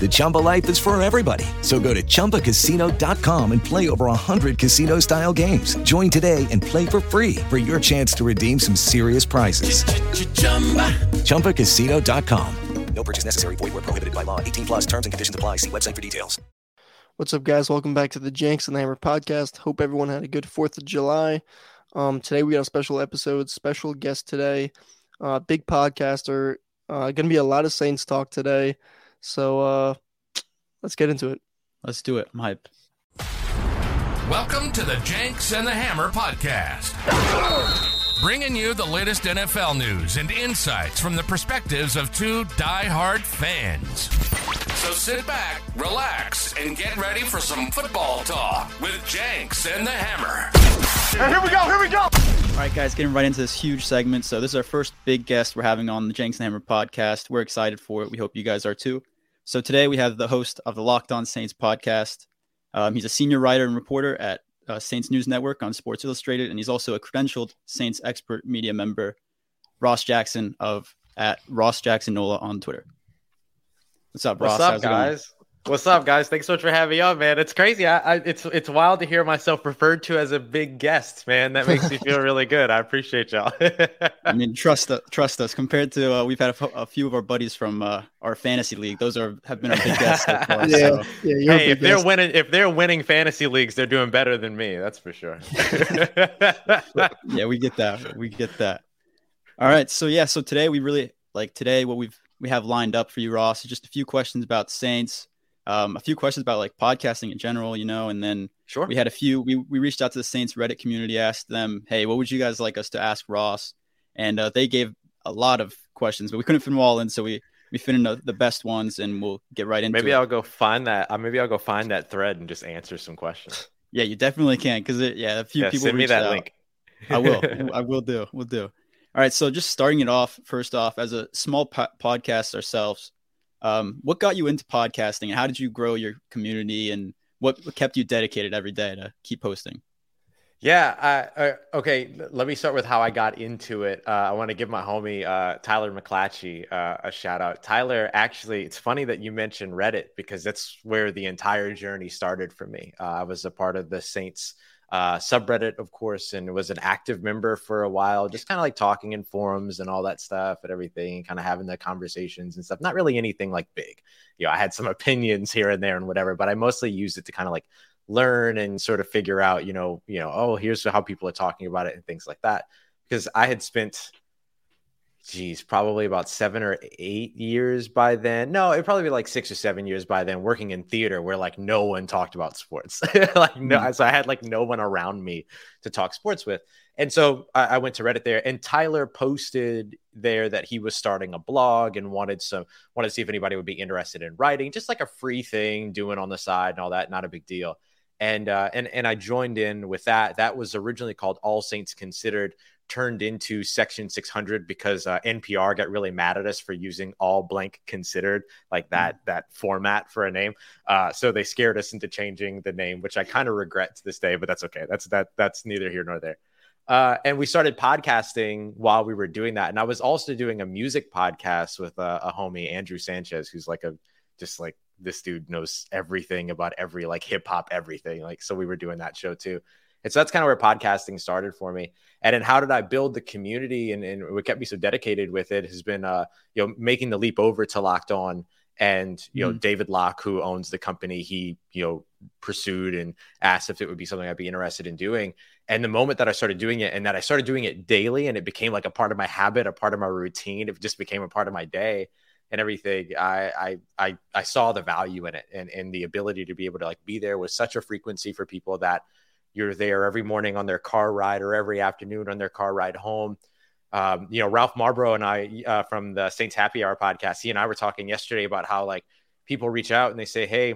The Chumba life is for everybody. So go to ChumbaCasino.com and play over 100 casino-style games. Join today and play for free for your chance to redeem some serious prizes. ChumbaCasino.com. No purchase necessary. Void were prohibited by law. 18 plus terms and conditions apply. See website for details. What's up, guys? Welcome back to the Jenks and the Hammer podcast. Hope everyone had a good 4th of July. Um, today we got a special episode, special guest today, uh, big podcaster. Uh, going to be a lot of Saints talk today. So uh, let's get into it. Let's do it. I'm hyped. Welcome to the Jenks and the Hammer podcast. Bringing you the latest NFL news and insights from the perspectives of two die-hard fans. So sit back, relax, and get ready for some football talk with Jenks and the Hammer. And here we go, here we go. All right, guys, getting right into this huge segment. So, this is our first big guest we're having on the Jenks and Hammer podcast. We're excited for it. We hope you guys are too. So, today we have the host of the Locked On Saints podcast. Um, he's a senior writer and reporter at uh, Saints News Network on Sports Illustrated, and he's also a credentialed Saints expert media member, Ross Jackson of at Ross Jackson Nola on Twitter. What's up, Ross? What's up, How's it going? guys? What's up, guys? Thanks so much for having me on, man. It's crazy. I, I, it's it's wild to hear myself referred to as a big guest, man. That makes me feel really good. I appreciate y'all. I mean, trust us, trust us. Compared to uh, we've had a few of our buddies from uh, our fantasy league; those are have been our big guests. So far, Yeah, so. yeah, you're hey, big if they're winning, if they're winning fantasy leagues, they're doing better than me. That's for sure. yeah, we get that. We get that. All right. So yeah, so today we really like today what we've we have lined up for you, Ross, is just a few questions about Saints, um, a few questions about like podcasting in general, you know, and then sure. we had a few we we reached out to the Saints Reddit community, asked them, hey, what would you guys like us to ask Ross? And uh, they gave a lot of questions, but we couldn't fit them all in, so we we fit in the, the best ones, and we'll get right into Maybe it. I'll go find that. Uh, maybe I'll go find that thread and just answer some questions. Yeah, you definitely can because it yeah, a few Yeah, people send me that out. link. I will. I will do. We'll do. All right. So just starting it off, first off, as a small po- podcast ourselves, um, what got you into podcasting and how did you grow your community and what kept you dedicated every day to keep posting? Yeah. Uh, uh, okay. Let me start with how I got into it. Uh, I want to give my homie uh, Tyler McClatchy uh, a shout out. Tyler, actually, it's funny that you mentioned Reddit because that's where the entire journey started for me. Uh, I was a part of the Saints uh, subreddit, of course, and was an active member for a while, just kind of like talking in forums and all that stuff and everything, kind of having the conversations and stuff. Not really anything like big. You know, I had some opinions here and there and whatever, but I mostly used it to kind of like learn and sort of figure out, you know, you know, oh, here's how people are talking about it and things like that. Because I had spent, geez, probably about seven or eight years by then. No, it'd probably be like six or seven years by then, working in theater where like no one talked about sports. like no, so I had like no one around me to talk sports with. And so I, I went to Reddit there, and Tyler posted there that he was starting a blog and wanted some wanted to see if anybody would be interested in writing, just like a free thing, doing on the side and all that, not a big deal and uh, and and I joined in with that. That was originally called All Saints Considered, turned into Section 600 because uh, NPR got really mad at us for using all blank considered like that that format for a name. Uh, so they scared us into changing the name, which I kind of regret to this day, but that's okay. That's that that's neither here nor there. Uh, and we started podcasting while we were doing that, and I was also doing a music podcast with a, a homie Andrew Sanchez, who's like a just like this dude knows everything about every like hip hop everything. Like so we were doing that show too. And so that's kind of where podcasting started for me. And then how did I build the community and, and what kept me so dedicated with it has been uh, you know, making the leap over to locked on and you know mm-hmm. David Locke, who owns the company, he you know pursued and asked if it would be something I'd be interested in doing. And the moment that I started doing it, and that I started doing it daily, and it became like a part of my habit, a part of my routine, it just became a part of my day and everything. I I I, I saw the value in it, and and the ability to be able to like be there with such a frequency for people that you're there every morning on their car ride or every afternoon on their car ride home um, you know, Ralph Marbro and I uh, from the Saints Happy Hour podcast, he and I were talking yesterday about how like people reach out and they say, Hey,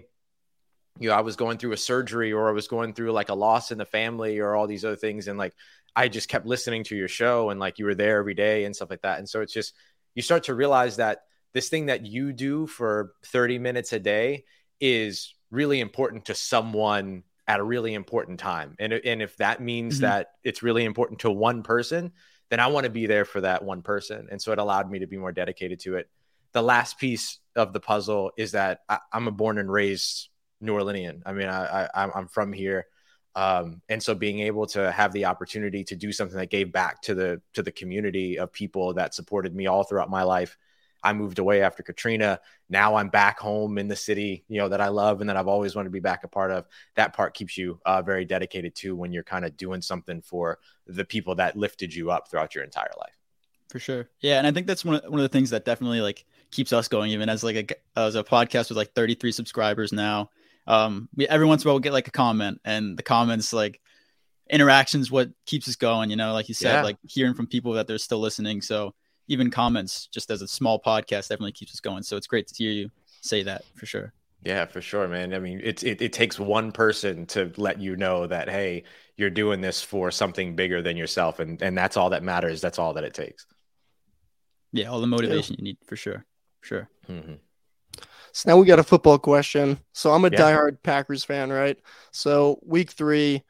you know, I was going through a surgery or I was going through like a loss in the family or all these other things. And like, I just kept listening to your show and like you were there every day and stuff like that. And so it's just, you start to realize that this thing that you do for 30 minutes a day is really important to someone at a really important time. And, and if that means mm-hmm. that it's really important to one person, then I want to be there for that one person. And so it allowed me to be more dedicated to it. The last piece of the puzzle is that I, am a born and raised New Orleanian. I mean, I, I I'm from here. Um, and so being able to have the opportunity to do something that gave back to the to the community of people that supported me all throughout my life I moved away after Katrina. Now I'm back home in the city, you know, that I love and that I've always wanted to be back a part of. That part keeps you uh, very dedicated to when you're kind of doing something for the people that lifted you up throughout your entire life. For sure. Yeah. And I think that's one of, one of the things that definitely like keeps us going, even as like a, as a podcast with like 33 subscribers now. Um, we, every once in a while we'll get like a comment and the comments like interactions, what keeps us going, you know, like you said, yeah. like hearing from people that they're still listening. So even comments just as a small podcast definitely keeps us going. So it's great to hear you say that for sure. Yeah, for sure, man. I mean, it's it, it takes one person to let you know that hey, you're doing this for something bigger than yourself, and and that's all that matters. That's all that it takes. Yeah, all the motivation yeah. you need for sure, for sure. Mm-hmm. So now we got a football question. So I'm a yeah. diehard Packers fan, right? So week three,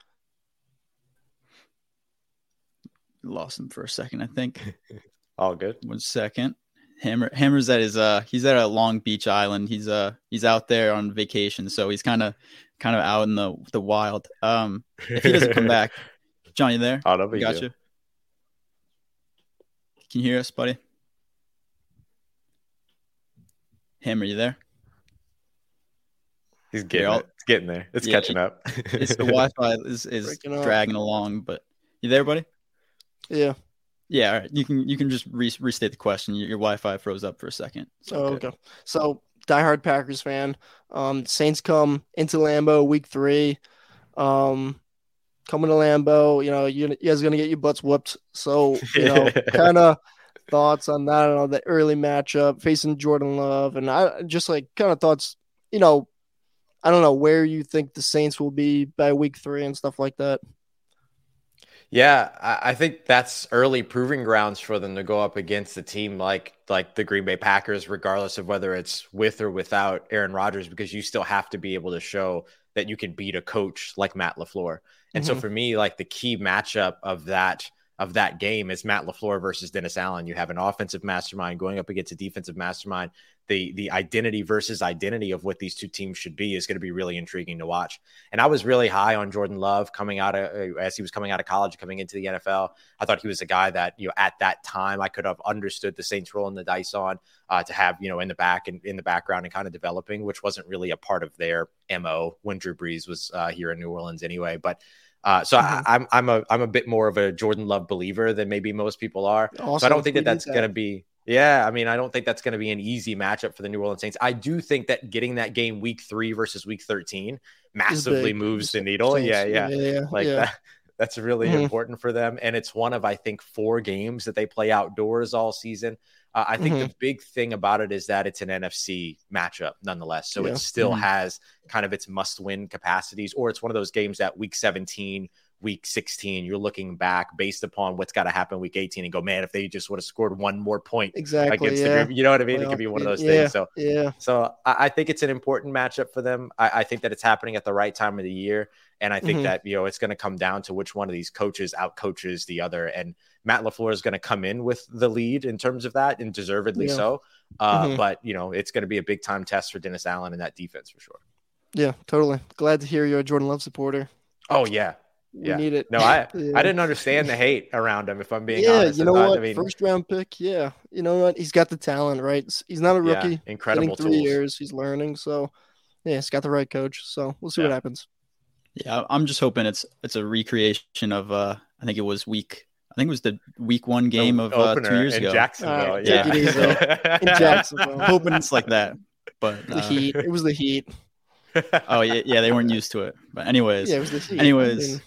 lost him for a second, I think. All good. One second. Hammer Hammer's at his uh he's at a Long Beach island. He's uh he's out there on vacation, so he's kind of kind of out in the the wild. Um if he doesn't come back, John, you there? No big Got you. Can you hear us, buddy? Hammer, you there? He's getting all, it's getting there. It's yeah, catching up. it's the Wi-Fi is is dragging along, but you there, buddy? Yeah. Yeah, you can you can just re- restate the question. Your, your, Wi-Fi froze up for a second. So, oh, okay. So diehard Packers fan. Um, Saints come into Lambeau week three. Um, coming to Lambeau, you know, you, you guys are gonna get your butts whooped. So you know, kind of thoughts on that. and don't the early matchup facing Jordan Love, and I just like kind of thoughts. You know, I don't know where you think the Saints will be by week three and stuff like that. Yeah, I think that's early proving grounds for them to go up against a team like like the Green Bay Packers, regardless of whether it's with or without Aaron Rodgers, because you still have to be able to show that you can beat a coach like Matt LaFleur. And mm-hmm. so for me, like the key matchup of that of that game is Matt LaFleur versus Dennis Allen. You have an offensive mastermind going up against a defensive mastermind. The the identity versus identity of what these two teams should be is going to be really intriguing to watch. And I was really high on Jordan Love coming out of as he was coming out of college, coming into the NFL. I thought he was a guy that you know at that time I could have understood the Saints rolling the dice on uh, to have you know in the back and in the background and kind of developing, which wasn't really a part of their mo when Drew Brees was uh, here in New Orleans anyway. But uh, so mm-hmm. I, am I'm, I'm a I'm a bit more of a Jordan Love believer than maybe most people are. Also, so I don't think that that's that. going to be. Yeah, I mean, I don't think that's going to be an easy matchup for the New Orleans Saints. I do think that getting that game week three versus week 13 massively moves the needle. Yeah, yeah, yeah, yeah, like yeah. that. That's really mm-hmm. important for them. And it's one of, I think, four games that they play outdoors all season. Uh, I think mm-hmm. the big thing about it is that it's an NFC matchup nonetheless. So yeah. it still mm-hmm. has kind of its must win capacities, or it's one of those games that week 17 week 16 you're looking back based upon what's got to happen week 18 and go man if they just would have scored one more point exactly against yeah. the you know what i mean well, it could be one of those yeah, things so yeah so I, I, think it's an important matchup for them I, I, think that it's happening at the right time of the year and i think mm-hmm. that you know it's going to come down to which one of these coaches out coaches the other and matt lafleur is going to come in with the lead in terms of that and deservedly yeah. so Uh, Mhm. But you know, it's going to be a big time test for Dennis Allen and that defense for sure. Yeah, totally. Glad to hear you're a Jordan Love supporter. Oh yeah, We yeah. need it. No, I Yeah. I didn't understand the hate around him. If I'm being yeah, honest, you know thought- what? I mean, First round pick. Yeah, you know what? He's got the talent, right? He's not a yeah, rookie. incredible Getting three tools. years, he's learning. So, yeah, he's got the right coach. So we'll see what happens. Yeah, I'm just hoping it's it's a recreation of uh I think it was week I think it was the week one game The of uh, two years in ago. Jacksonville. All right, yeah, take easy. In Jacksonville. I'm hoping it's like that. But The uh, Heat. It was the Heat. oh yeah, yeah, they weren't used to it. But anyways, Yeah, it was the Heat. I anyways, mean,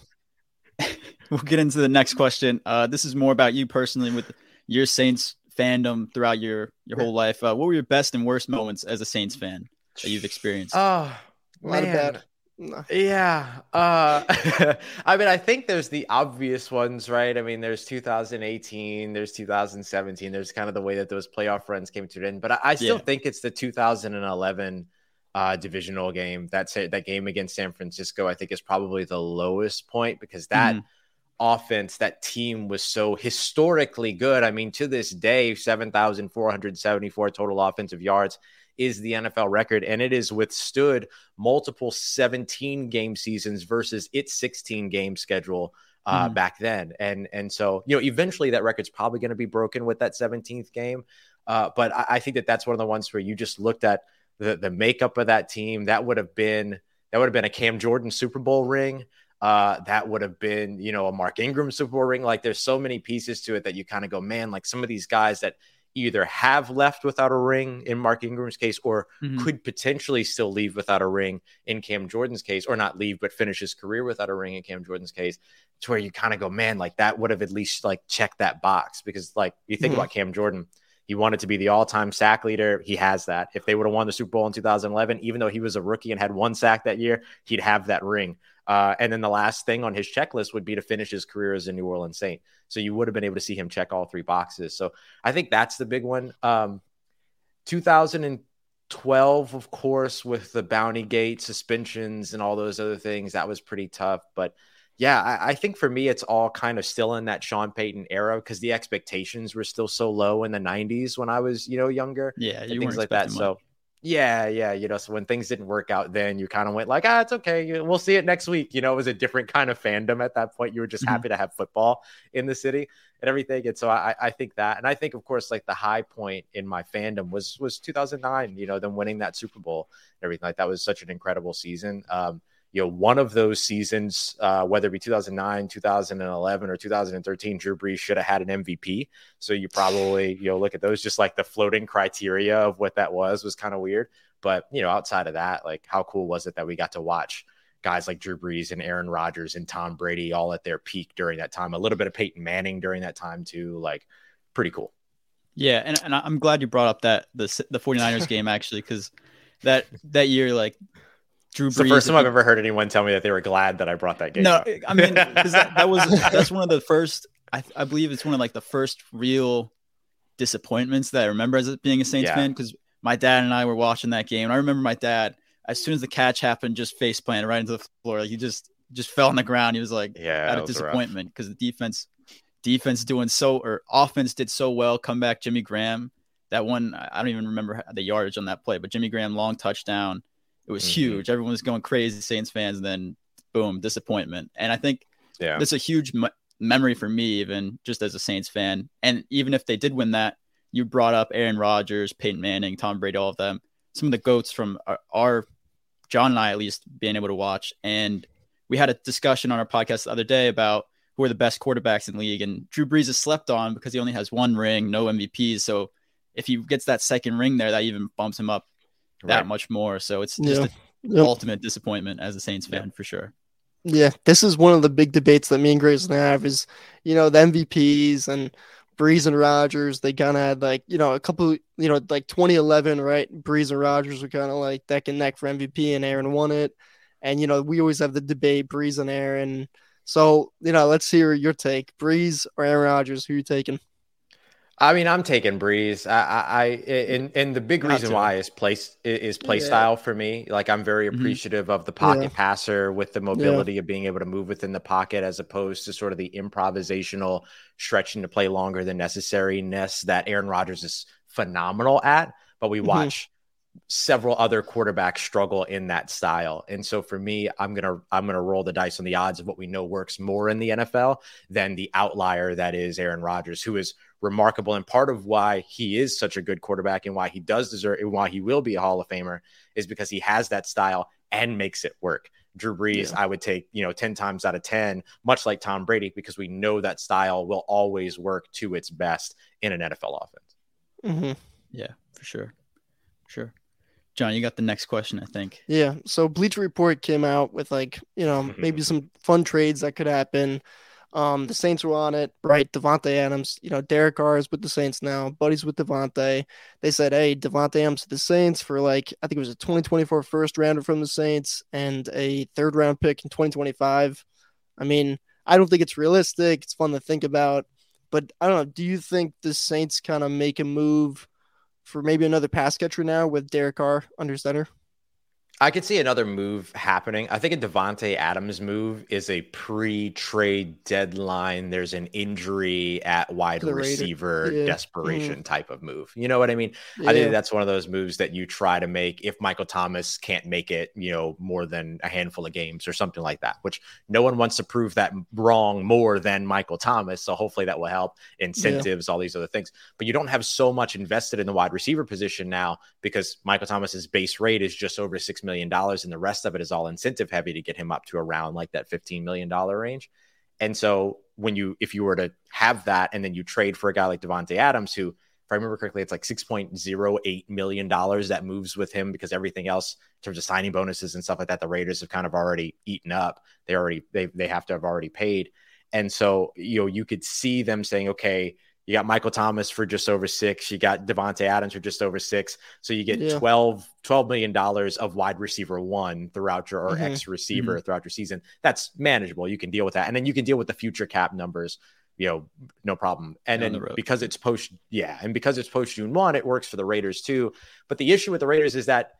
we'll get into the next question. Uh, this is more about you personally with your Saints fandom throughout your your whole life. Uh, what were your best and worst moments as a Saints fan that you've experienced? Oh a lot of bad. Nah. Yeah. Uh I mean I think there's the obvious ones, right? I mean there's 2018, there's 2017, there's kind of the way that those playoff runs came to an end, but I, I still Yeah. think it's the 2011 uh divisional game. That's it. That game against San Francisco I think is probably the lowest point because that Mhm. Offense, that team was so historically good. I mean, to this day, 7,474 total offensive yards is the NFL record, and it has withstood multiple 17 game seasons versus its 16 game schedule uh, Mhm. back then. And and so you know, eventually that record's probably going to be broken with that 17th game. Uh, but I, I think that that's one of the ones where you just looked at the the makeup of that team. That would have been that would have been a Cam Jordan Super Bowl ring. Uh, that would have been, you know, a Mark Ingram Super Bowl ring. Like there's so many pieces to it that you kind of go, man, like some of these guys that either have left without a ring in Mark Ingram's case or Mhm. could potentially still leave without a ring in Cam Jordan's case, or not leave, but finish his career without a ring in Cam Jordan's case, to where you kind of go, man, like that would have at least like checked that box. Because like you think Mhm. about Cam Jordan, he wanted to be the all-time sack leader. He has that. If they would have won the Super Bowl in 2011, even though he was a rookie and had one sack that year, he'd have that ring. Uh, and then the last thing on his checklist would be to finish his career as a New Orleans Saint. So you would have been able to see him check all three boxes. So I think that's the big one. Um, 2012, of course, with the Bounty Gate suspensions and all those other things, that was pretty tough. But yeah, I, I think for me, it's all kind of still in that Sean Payton era because the expectations were still so low in the 90s when I was, you know, younger yeah, and things like that. expecting So much. Yeah, yeah, you know, so when things didn't work out, then you kind of went like, ah, it's okay. We'll see it next week. You know, it was a different kind of fandom at that point. You were just Mhm. happy to have football in the city and everything. And so I, I think that, and I think of course, like the high point in my fandom was was 2009. You know, them winning that Super Bowl, and everything like that was such an incredible season. Um, you know, one of those seasons, uh, whether it be 2009, 2011, or 2013, Drew Brees should have had an MVP. So you probably, you know, look at those, just like the floating criteria of what that was was kind of weird. But, you know, outside of that, like how cool was it that we got to watch guys like Drew Brees and Aaron Rodgers and Tom Brady all at their peak during that time? A little bit of Peyton Manning during that time, too. Like, pretty cool. Yeah, and, and I'm glad you brought up that the the 49ers game actually because that that year like Drew It's the first time I've ever heard anyone tell me that they were glad that I brought that game No, up. I mean that, that was that's one of the first. I, I believe it's one of like the first real disappointments that I remember as being a Saints Yeah. fan because my dad and I were watching that game and I remember my dad as soon as the catch happened just face planted right into the floor like he just just fell on the ground. He was like Yeah, out of disappointment because the defense defense doing so or offense did so well. Come back Jimmy Graham. That one I don't even remember the yardage on that play, but Jimmy Graham long touchdown. It was Mhm. huge. Everyone was going crazy, Saints fans. And then boom, disappointment. And I think Yeah. that's a huge me- memory for me, even just as a Saints fan. And even if they did win that, you brought up Aaron Rodgers, Peyton Manning, Tom Brady, all of them. Some of the goats from our, our John and I, at least, being able to watch. And we had a discussion on our podcast the other day about who are the best quarterbacks in the league. And Drew Brees is slept on because he only has one ring, no MVPs. So if he gets that second ring there, that even bumps him up that Right. much more. So it's just Yeah. the Yep. ultimate disappointment as a Saints fan for sure. Yeah, this is one of the big debates that me and Grayson have is, you know, the MVPs and Brees and Rodgers. They kind of had like, you know, a couple, you know, like 2011, right? Brees and Rodgers were kind of like neck and neck for MVP, and Aaron won it. And you know, we always have the debate Brees and Aaron. So you know, let's hear your take: Brees or Aaron Rodgers? Who you taking? I mean, I'm taking Brees. I, I, I and and the big reason why is place is play Yeah. style for me. Like I'm very Mhm. appreciative of the pocket Yeah. passer with the mobility of being able to move within the pocket, as opposed to sort of the improvisational stretching to play longer than necessary ness that Aaron Rodgers is phenomenal at, but we Mhm. watch several other quarterbacks struggle in that style. And so for me, I'm going to I'm going to roll the dice on the odds of what we know works more in the NFL than the outlier that is Aaron Rodgers, who is remarkable and part of why he is such a good quarterback and why he does deserve and why he will be a Hall of Famer is because he has that style and makes it work. Drew Brees, I would take, you know, 10 times out of 10, much like Tom Brady, because we know that style will always work to its best in an NFL offense. hmm Yeah, for sure. Sure. John, you got the next question, I think. Yeah. So Bleacher Report came out with like, you know, maybe some fun trades that could happen. Um, the Saints were on it, right? Davante Adams, you know, Derek Carr is with the Saints now, buddies with Davante. They said, hey, Davante Adams to the Saints for like, I think it was a 2024 first rounder from the Saints and a third round pick in 2025. I mean, I don't think it's realistic. It's fun to think about, but I don't know. Do you think the Saints kind of make a move for maybe another pass catcher now with Derek Carr under center? I could see another move happening. I think a Davante Adams move is a pre-trade deadline. There's an injury at wide the receiver Yeah. Mm. desperation type of move. You know what I mean? I think that's one of those moves that you try to make if Michael Thomas can't make it, you know, more than a handful of games or something like that, which no one wants to prove that wrong more than Michael Thomas. So hopefully that will help incentives, all these other things. But you don't have so much invested in the wide receiver position now because Michael Thomas's base rate is just over $6 million and the rest of it is all incentive heavy to get him up to around like that $15 million range. And so when you if you were to have that and then you trade for a guy like Davante Adams, who if I remember correctly, it's like six point zero eight million dollars that moves with him because everything else in terms of signing bonuses and stuff like that, the Raiders have kind of already eaten up. They already they they have to have already paid. And so you know you could see them saying, okay, you got Michael Thomas for just over six. You got Davante Adams for just over six. So you get Yeah. 12, $12 million of wide receiver one throughout your or Mhm. X receiver throughout your season. That's manageable. You can deal with that. And then you can deal with the future cap numbers, you know, no problem. And Down then the because it's post, yeah, and because it's post June one, it works for the Raiders too. But the issue with the Raiders is that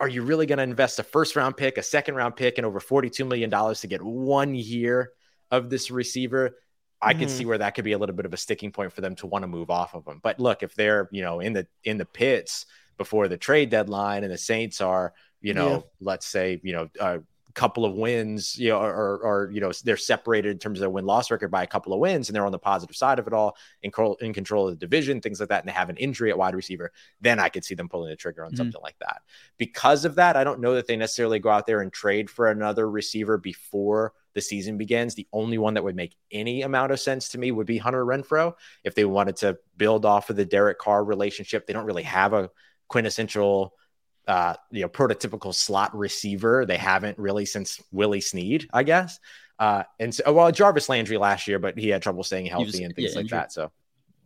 are you really going to invest a first round pick, a second round pick, and over $42 million to get one year of this receiver? I could Mhm. see where that could be a little bit of a sticking point for them to want to move off of him. But look, if they're, you know, in the in the pits before the trade deadline and the Saints are, you know, Yeah. let's say, you know, a couple of wins, you know, or, or, you know, they're separated in terms of their win loss record by a couple of wins and they're on the positive side of it all in, control in control of the division, things like that, and they have an injury at wide receiver, then I could see them pulling the trigger on Mhm. something like that. Because of that, I don't know that they necessarily go out there and trade for another receiver before the season begins. The only one that would make any amount of sense to me would be Hunter Renfrow. If they wanted to build off of the Derek Carr relationship, they don't really have a quintessential, uh, you know, prototypical slot receiver. They haven't really since Willie Snead, I guess. Uh, and so, well, Jarvis Landry last year, but he had trouble staying healthy was- and things yeah, like injured. that. So,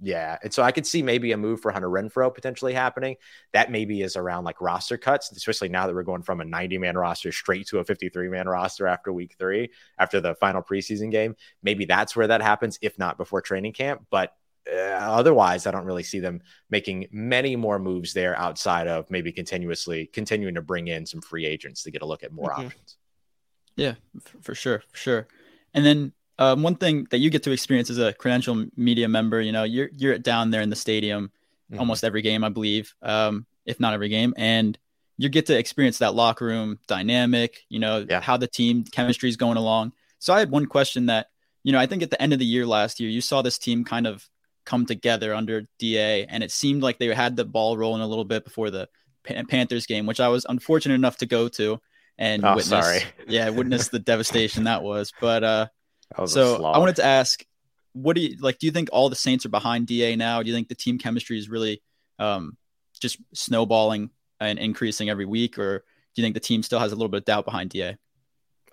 yeah. And so I could see maybe a move for Hunter Renfrow potentially happening. That maybe is around like roster cuts, especially now that we're going from a 90 man roster straight to a 53 man roster after week three, after the final preseason game. Maybe that's where that happens, if not before training camp. But otherwise, I don't really see them making many more moves there outside of maybe continuously continuing to bring in some free agents to get a look at more Mhm. options. Yeah, for sure, for sure. And then um, one thing that you get to experience as a credential media member, you know, you're you're down there in the stadium Mhm. almost every game, I believe, um, if not every game, and you get to experience that locker room dynamic. You know, Yeah. how the team chemistry is going along. So I had one question that, you know, I think at the end of the year last year, you saw this team kind of come together under Da, and it seemed like they had the ball rolling a little bit before the Pan- Panthers game, which I was unfortunate enough to go to and Oh, witness. sorry. Yeah, witness the devastation that was. But uh, was so I wanted to ask, what do you like? Do you think all the Saints are behind Da now? Do you think the team chemistry is really um, just snowballing and increasing every week, or do you think the team still has a little bit of doubt behind Da?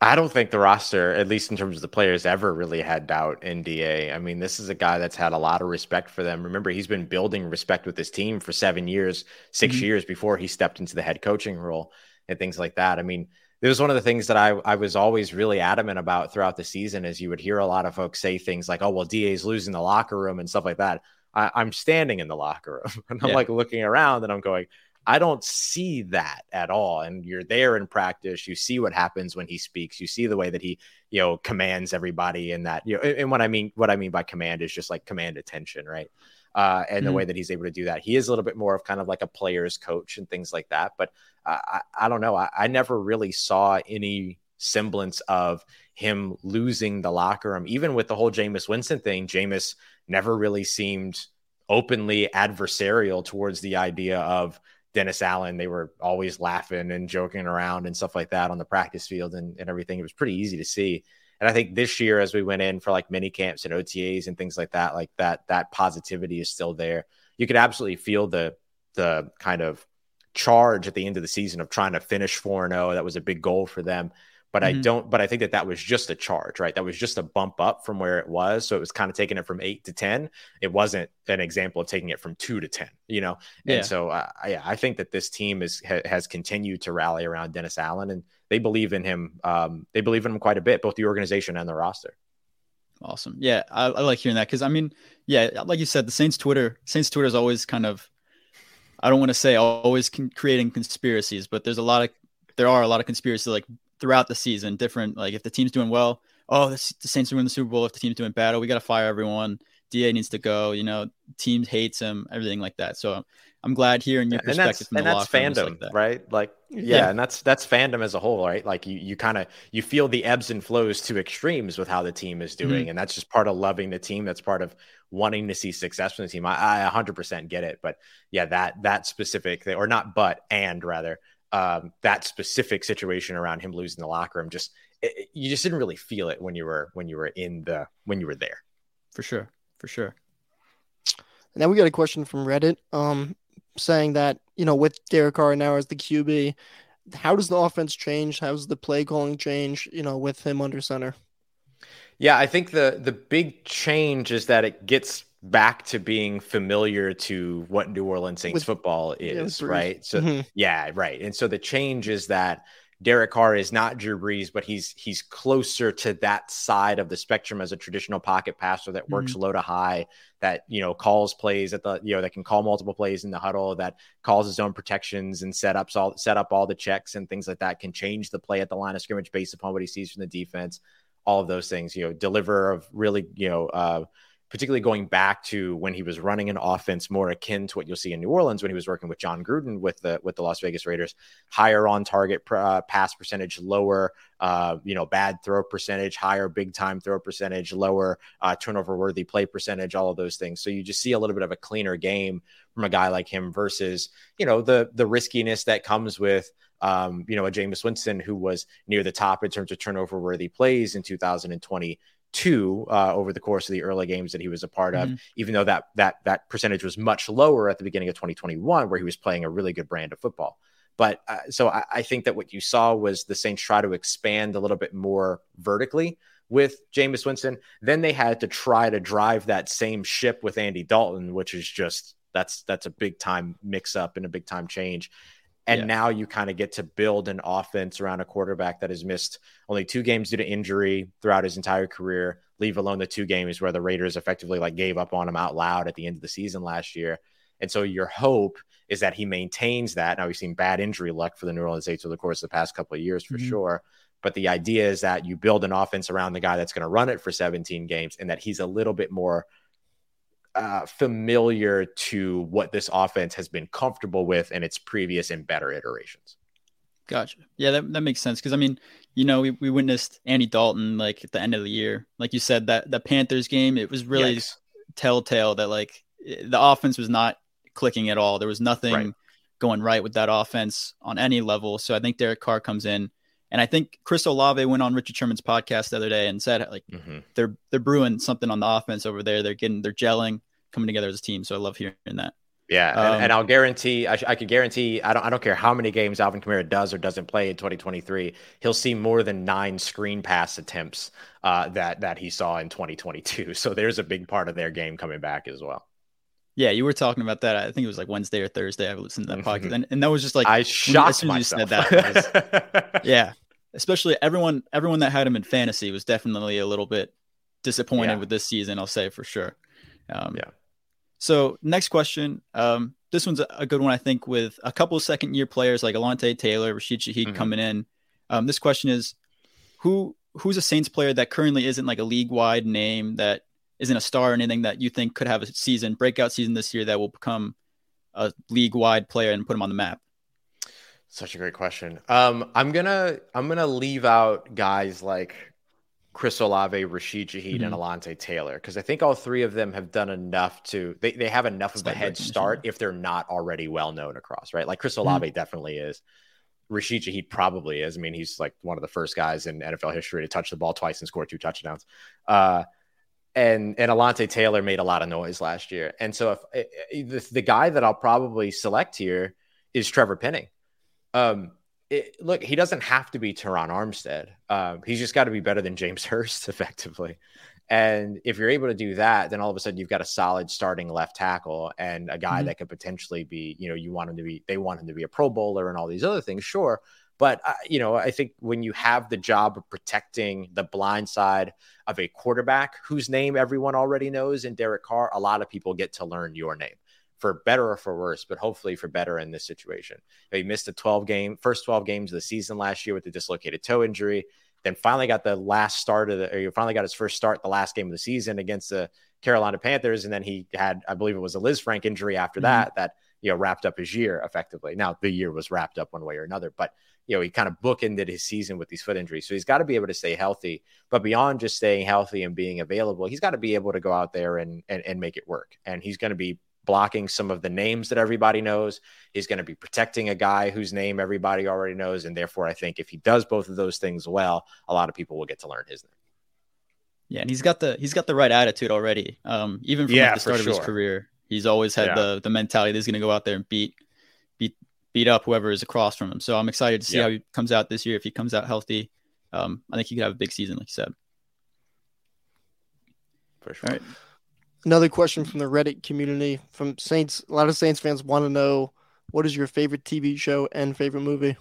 I don't think the roster, at least in terms of the players, ever really had doubt in DA. I mean, this is a guy that's had a lot of respect for them. Remember, he's been building respect with his team for seven years, 6 Mhm. years before he stepped into the head coaching role and things like that. I mean, it was one of the things that I, I was always really adamant about throughout the season is you would hear a lot of folks say things like, oh, well, DA's losing the locker room and stuff like that. I, I'm standing in the locker room and I'm Yeah. like looking around and I'm going, I don't see that at all. And you're there in practice. You see what happens when he speaks. You see the way that he, you know, commands everybody and that, you know, and and what I mean, what I mean by command is just like command attention, right? uh, and Mm-hmm. the way that he's able to do that. He is a little bit more of kind of like a player's coach and things like that. But uh, I, I don't know. I, I never really saw any semblance of him losing the locker room, even with the whole Jameis Winston thing. Jameis never really seemed openly adversarial towards the idea of Dennis Allen. They were always laughing and joking around and stuff like that on the practice field and, and everything. It was pretty easy to see. And I think this year, as we went in for like mini camps and OTAs and things like that, like that, that positivity is still there. You could absolutely feel the the kind of charge at the end of the season of trying to finish 4 0. That was a big goal for them. But I Mhm. don't, but I think that that was just a charge, right? That was just a bump up from where it was. So it was kind of taking it from eight to 10. It wasn't an example of taking it from two to 10, you know? Yeah. And so uh, yeah, I think that this team is, ha, has continued to rally around Dennis Allen and they believe in him. Um, they believe in him quite a bit, both the organization and the roster. Awesome. Yeah, I, I like hearing that because I mean, yeah, like you said, the Saints Twitter, Saints Twitter is always kind of, I don't want to say always con- creating conspiracies, but there's a lot of, there are a lot of conspiracies like throughout the season. Different, like if the team's doing well, oh, the, the Saints are winning the Super Bowl. If the team's doing bad, oh, we got to fire everyone. Da needs to go. You know, team hates him, everything like that. So I'm glad hearing your and perspective that's from and the that's locker room fandom, like right? Like yeah, Yeah. and that's that's fandom as a whole, right? Like you you kind of you feel the ebbs and flows to extremes with how the team is Mm-hmm. doing, and that's just part of loving the team. That's part of wanting to see success from the team. I, I 100% get it, but yeah, that that specific thing, or not, but and rather um, that specific situation around him losing the locker room, just it, it- you just didn't really feel it when you were when you were in the when you were there. For sure. For sure. Now we got a question from Reddit, um, saying that you know with Derek Carr now as the QB, how does the offense change? How does the play calling change? You know, with him under center. Yeah, I think the the big change is that it gets back to being familiar to what New Orleans Saints With- football is, Brees. right? So Mhm. yeah, right. And so the change is that Derek Carr is not Drew Brees, but he's he's closer to that side of the spectrum as a traditional pocket passer that works low to high, that you know calls plays at the you know that can call multiple plays in the huddle, that calls his own protections and setups all set up all the checks and things like that, can change the play at the line of scrimmage based upon what he sees from the defense all of those things, you know, deliver of really, you know, uh, particularly going back to when he was running an offense more akin to what you'll see in New Orleans when he was working with Jon Gruden with the with the Las Vegas Raiders, higher on target uh, pass percentage, lower, uh, you know, bad throw percentage, higher big time throw percentage, lower uh, turnover worthy play percentage, all of those things. So you just see a little bit of a cleaner game from a guy like him versus, you know, the the riskiness that comes with um, you know, a Jameis Winston who was near the top in terms of turnover worthy plays in 2022 uh, over the course of the early games that he was a part of, Mhm. even though that that that percentage was much lower at the beginning of 2021, where he was playing a really good brand of football. But uh, so I, I think that what you saw was the Saints try to expand a little bit more vertically with Jameis Winston. Then they had to try to drive that same ship with Andy Dalton, which is just that's that's a big time mix up and a big time change. And Yeah. now you kind of get to build an offense around a quarterback that has missed only two games due to injury throughout his entire career, leave alone the two games where the Raiders effectively like gave up on him out loud at the end of the season last year. And so your hope is that he maintains that. Now we've seen bad injury luck for the New Orleans Saints over the course of the past couple of years for Mhm. sure. But the idea is that you build an offense around the guy that's going to run it for 17 games and that he's a little bit more uh, familiar to what this offense has been comfortable with in its previous and better iterations. Gotcha. Yeah, that, that makes sense. Cause I mean, you know, we, we witnessed Andy Dalton like at the end of the year. Like you said, that the Panthers game, it was really Yikes. telltale that like the offense was not clicking at all. There was nothing Right. going right with that offense on any level. So I think Derek Carr comes in. And I think Chris Olave went on Richard Sherman's podcast the other day and said like Mhm. they're they're brewing something on the offense over there. They're getting they're gelling, coming together as a team. So I love hearing that. Yeah, and, Um, and I'll guarantee, I, sh- I could guarantee, I don't, I don't care how many games Alvin Kamara does or doesn't play in 2023, he'll see more than nine screen pass attempts uh, that that he saw in 2022. So there's a big part of their game coming back as well. Yeah, you were talking about that. I think it was like Wednesday or Thursday. I listened to that podcast, Mhm. and, and that was just like I as shocked soon as you myself. said that, it yeah, especially everyone everyone that had him in fantasy was definitely a little bit disappointed Yeah. with this season. I'll say for sure. Um, Yeah. So next question. Um, this one's a- good one, I think, with a couple of second year players like Alontae Taylor, Rashid Shaheed Mhm. coming in. Um, this question is, who who's a Saints player that currently isn't like a league wide name that isn't a star or anything that you think could have a season breakout season this year that will become a league wide player and put him on the map? Such a great question. Um, I'm gonna I'm gonna leave out guys like Chris Olave, Rashid Shaheed, Mhm. and Alontae Taylor because I think all three of them have done enough to they, they have enough of a head start if they're not already well known across, right? Like Chris Mhm. Olave definitely is. Rashid Shaheed probably is. I mean, he's like one of the first guys in NFL history to touch the ball twice and score two touchdowns. Uh, and and Alontae Taylor made a lot of noise last year. And so if eh, eh, the, the guy that I'll probably select here is Trevor Penning. Um, it, look, he doesn't have to be Terron Armstead. Um, he's just got to be better than James Hurst, effectively. And if you're able to do that, then all of a sudden you've got a solid starting left tackle and a guy Mhm. that could potentially be, you know, you want him to be, they want him to be a Pro Bowler and all these other things, sure. But uh, you know, I think when you have the job of protecting the blind side of a quarterback whose name everyone already knows in Derek Carr, a lot of people get to learn your name for better or for worse, but hopefully for better in this situation. He missed the 12 game, first 12 games of the season last year with the dislocated toe injury. Then finally got the last start of the, or he finally got his first start the last game of the season against the Carolina Panthers. And then he had, I believe it was a Lisfranc injury after Mhm. that, that, you know, wrapped up his year effectively. Now the year was wrapped up one way or another, but, you know, he kind of bookended his season with these foot injuries. So he's got to be able to stay healthy. But beyond just staying healthy and being available, he's got to be able to go out there and, and, and make it work. And he's going to be blocking some of the names that everybody knows. He's going to be protecting a guy whose name everybody already knows. And therefore, I think if he does both of those things well, a lot of people will get to learn his name. Yeah, and he's got the he's got the right attitude already. Um, even from Yeah, like, the for start of his career, he's always had Yeah. the the mentality that he's going to go out there and beat beat beat up whoever is across from him. So I'm excited to see Yeah. how he comes out this year. If he comes out healthy, um, I think he could have a big season, like you said. For sure. All right. Another question from the Reddit community from Saints. A lot of Saints fans want to know what is your favorite TV show and favorite movie?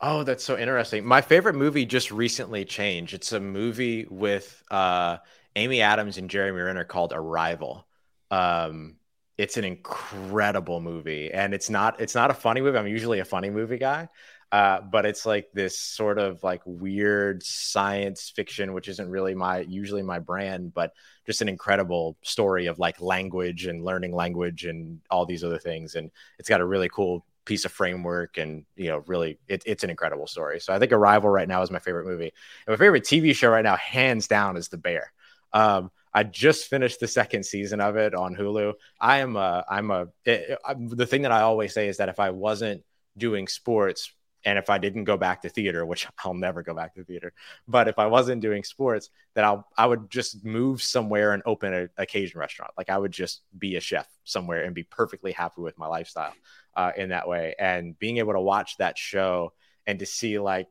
Oh, that's so interesting. My favorite movie just recently changed. It's a movie with uh, Amy Adams and Jeremy Renner called Arrival. Um, it's an incredible movie, and it's not it's not a funny movie. I'm usually a funny movie guy, uh, but it's like this sort of like weird science fiction, which isn't really my usually my brand, but just an incredible story of like language and learning language and all these other things. And it's got a really cool piece of framework and you know really it, it's an incredible story. So i think arrival right now is my favorite movie. And my favorite tv show right now hands down is the bear. Um i just finished the second season of it on hulu. I am a i'm a it, the thing that i always say is that if i wasn't doing sports and if I didn't go back to theater, which I'll never go back to theater, but if I wasn't doing sports, then I'll I would just move somewhere and open a occasion restaurant. Like I would just be a chef somewhere and be perfectly happy with my lifestyle uh, in that way. And being able to watch that show and to see like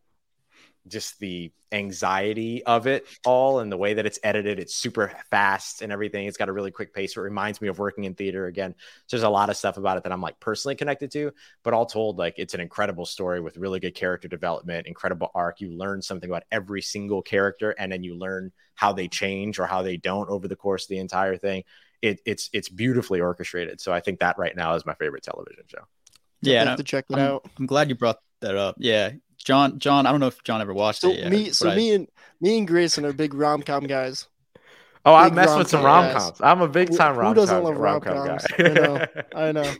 just the anxiety of it all and the way that it's edited, it's super fast and everything. It's got a really quick pace. It reminds me of working in theater again. So there's a lot of stuff about it that I'm like personally connected to, but all told, like it's an incredible story with really good character development, incredible arc. You learn something about every single character, and then you learn how they change or how they don't over the course of the entire thing. It, it's it's beautifully orchestrated. So I think that right now is my favorite television show. Yeah, I have to check it I'm, out. I'm glad you brought that up. Yeah, John. John, I don't know if John ever watched So it. Yet, me, so I- me and me and Grayson are big rom com guys. Oh, I mess with some rom-com rom guys. coms. I'm a big Who- time who rom doesn't com love rom com guy. rom-coms? I know. I know,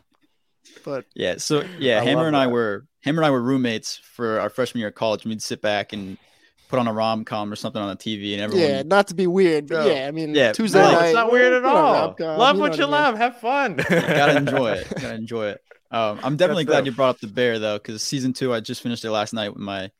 but Yeah. So yeah, I Hammer love and I were Hammer and I were roommates for our freshman year of college. We'd sit back and put on a rom com or something on the TV, and everyone. yeah, not to be weird, but yeah, I mean, Yeah, Tuesday no, No, night. it's not weird at put on a all. love you what you what I mean? love. Have fun. You gotta enjoy it. Gotta enjoy it. Um, I'm definitely glad you brought up the bear though, because season two I just finished it last night with my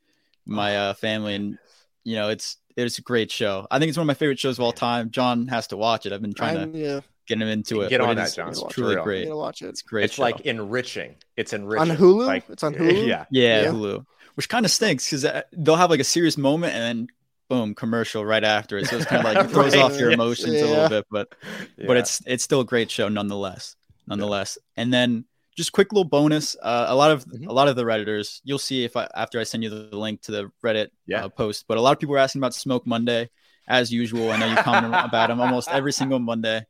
my uh, family, and you know it's it's a great show. I think it's one of my favorite shows of all time. John has to watch it. I've been trying I'm- to yeah, get him into it. Get on it that, is- John. It's truly For real. you great. watch it. It's great. it's show. like enriching. It's enriching. On Hulu, Like, it's on Hulu. Yeah. yeah, Yeah. Hulu, which kind of stinks because they'll have like a serious moment and then boom commercial right after it. So it's kind of like it throws Right. off your Yes. emotions a little bit, but but it's it's still a great show nonetheless nonetheless and then just quick little bonus uh, a lot of Mhm. a lot of the redditors you'll see if i after i send you the link to the reddit Yeah. uh, post but a lot of people were asking about smoke monday as usual i know you comment about him almost every single monday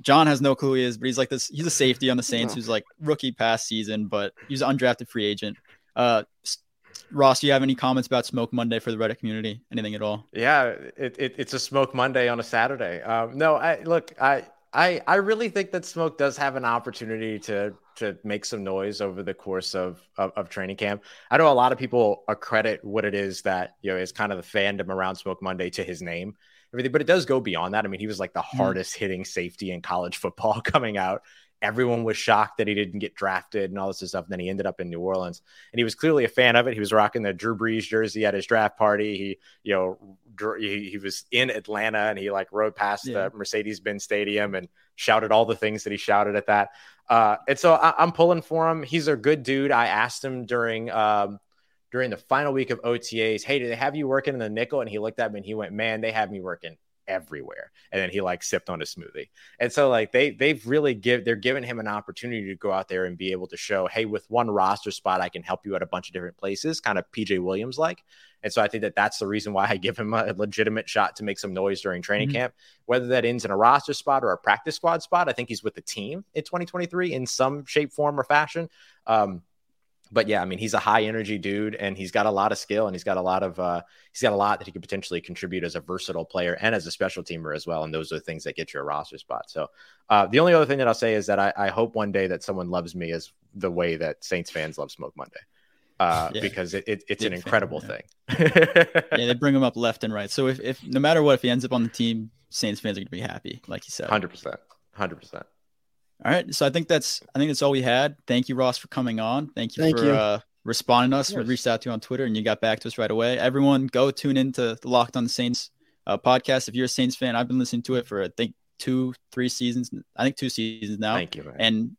john has no clue who he is but he's like this he's a safety on the saints who's like rookie past season but he's an undrafted free agent uh Ross, do you have any comments about Smoke Monday for the Reddit community? Anything at all? Yeah, it, it, it's a Smoke Monday on a Saturday. Um, no, I look, I, I, I really think that Smoke does have an opportunity to to make some noise over the course of, of, of training camp. I know a lot of people accredit what it is that you know is kind of the fandom around Smoke Monday to his name, everything, but it does go beyond that. I mean, he was like the mm. hardest hitting safety in college football coming out everyone was shocked that he didn't get drafted and all this stuff. And then he ended up in New Orleans, and he was clearly a fan of it. He was rocking the Drew Brees jersey at his draft party. He, you know, he, he was in Atlanta and he like rode past yeah. the Mercedes Benz Stadium and shouted all the things that he shouted at that. Uh, and so I, am pulling for him. He's a good dude. I asked him during um, during the final week of OTAs, "Hey, do they have you working in the nickel?" And he looked at me and he went, "Man, they have me working everywhere. And then he like sipped on a smoothie. And so like they they've really give they're giving him an opportunity to go out there and be able to show, hey, with one roster spot, I can help you at a bunch of different places, kind of PJ Williams like. And so I think that that's the reason why I give him a legitimate shot to make some noise during training mm-hmm. camp, whether that ends in a roster spot or a practice squad spot. I think he's with the team in 2023 in some shape, form, or fashion. Um, but yeah, I mean, he's a high energy dude and he's got a lot of skill and he's got a lot of, uh, he's got a lot that he could potentially contribute as a versatile player and as a special teamer as well. And those are the things that get you a roster spot. So, uh, the only other thing that I'll say is that I, I hope one day that someone loves me as the way that Saints fans love Smoke Monday. Uh, yeah. because it, it it's Big an incredible fan, yeah. thing. yeah, they bring him up left and right. So if, if no matter what, if he ends up on the team, Saints fans are going to be happy, like you said. Hundred percent, hundred percent. All right, so I think that's I think that's all we had. Thank you, Ross, for coming on. Thank you Thank for you. Uh, responding to us. We reached out to you on Twitter and you got back to us right away. Everyone, go tune into the Locked on Saints uh, podcast. If you're a Saints fan, I've been listening to it for I think two, three seasons. I think two seasons now. Thank you. Man. And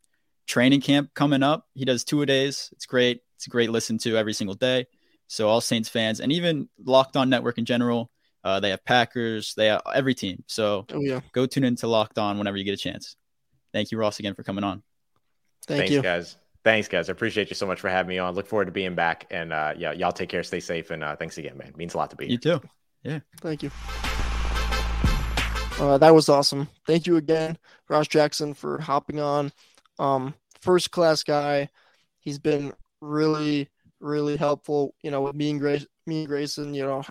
training camp coming up. He does two a days. It's great. It's a great listen to every single day. So all Saints fans and even Locked On Network in general, uh, they have Packers. They have every team. So oh, yeah. go tune into Locked On whenever you get a chance. Thank you, Ross, again for coming on. Thank Thanks, you, guys. Thanks, guys. I appreciate you so much for having me on. Look forward to being back. And uh, yeah, y'all take care, stay safe, and uh, thanks again, man. It means a lot to be. You here. too. Yeah. Thank you. Uh, that was awesome. Thank you again, Ross Jackson, for hopping on. Um, first class guy. He's been really, really helpful. You know, with me and Grace, me and Grayson. You know,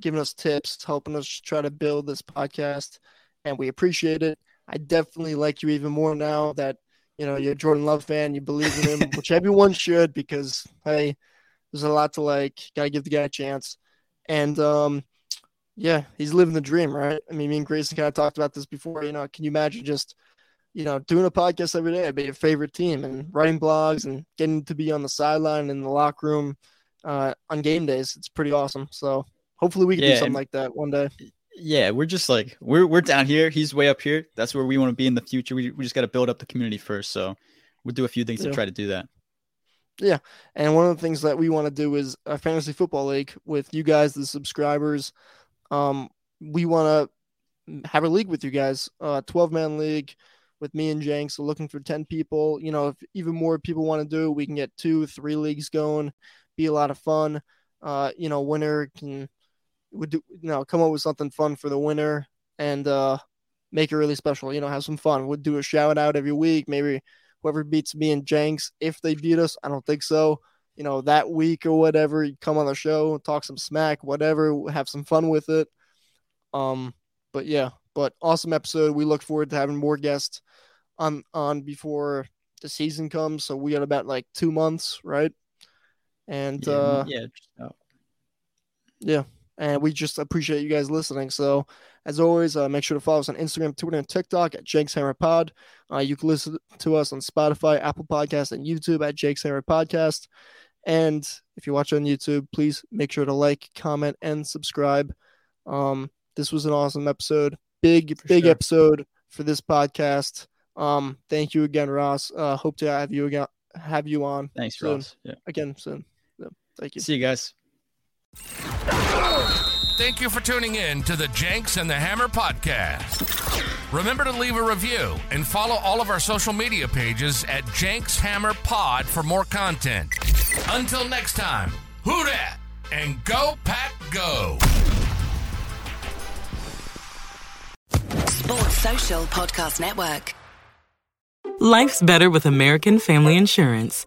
giving us tips, helping us try to build this podcast, and we appreciate it. I definitely like you even more now that you know, you're a Jordan Love fan, you believe in him, which everyone should because hey, there's a lot to like. Gotta give the guy a chance. And um, yeah, he's living the dream, right? I mean, me and Grayson kind of talked about this before. You know, can you imagine just you know doing a podcast every day about your favorite team and writing blogs and getting to be on the sideline in the locker room uh, on game days? It's pretty awesome. So hopefully we can yeah, do something like that one day yeah, we're just like we're we're down here. He's way up here. That's where we want to be in the future. We we just got to build up the community first. So we'll do a few things yeah. to try to do that. Yeah, and one of the things that we want to do is a fantasy football league with you guys, the subscribers. Um, we want to have a league with you guys, a twelve man league with me and Jenks. So looking for ten people. You know, if even more people want to do, we can get two, three leagues going. Be a lot of fun. Uh, you know, winner can would do you know come up with something fun for the winner and uh make it really special. You know, have some fun. We'd do a shout out every week. Maybe whoever beats me and Jenks, if they beat us, I don't think so. You know, that week or whatever, you come on the show, talk some smack, whatever, have some fun with it. Um, but yeah, but awesome episode. We look forward to having more guests on on before the season comes. So we got about like two months, right? And yeah, uh yeah, yeah, and we just appreciate you guys listening. So, as always, uh, make sure to follow us on Instagram, Twitter, and TikTok at Jenks Hammer Pod. Uh, you can listen to us on Spotify, Apple Podcast, and YouTube at Jenks Hammer Podcast. And if you watch on YouTube, please make sure to like, comment, and subscribe. Um, this was an awesome episode. Big, for big sure. episode for this podcast. Um, thank you again, Ross. Uh, hope to have you again, have you on. Thanks, soon. Ross. Yeah. Again soon. Yeah, thank you. See you guys. Thank you for tuning in to the Jenks and the Hammer podcast. Remember to leave a review and follow all of our social media pages at Jenks Hammer Pod for more content. Until next time, who dat and go pack go. Sports Social Podcast Network. Life's better with American Family Insurance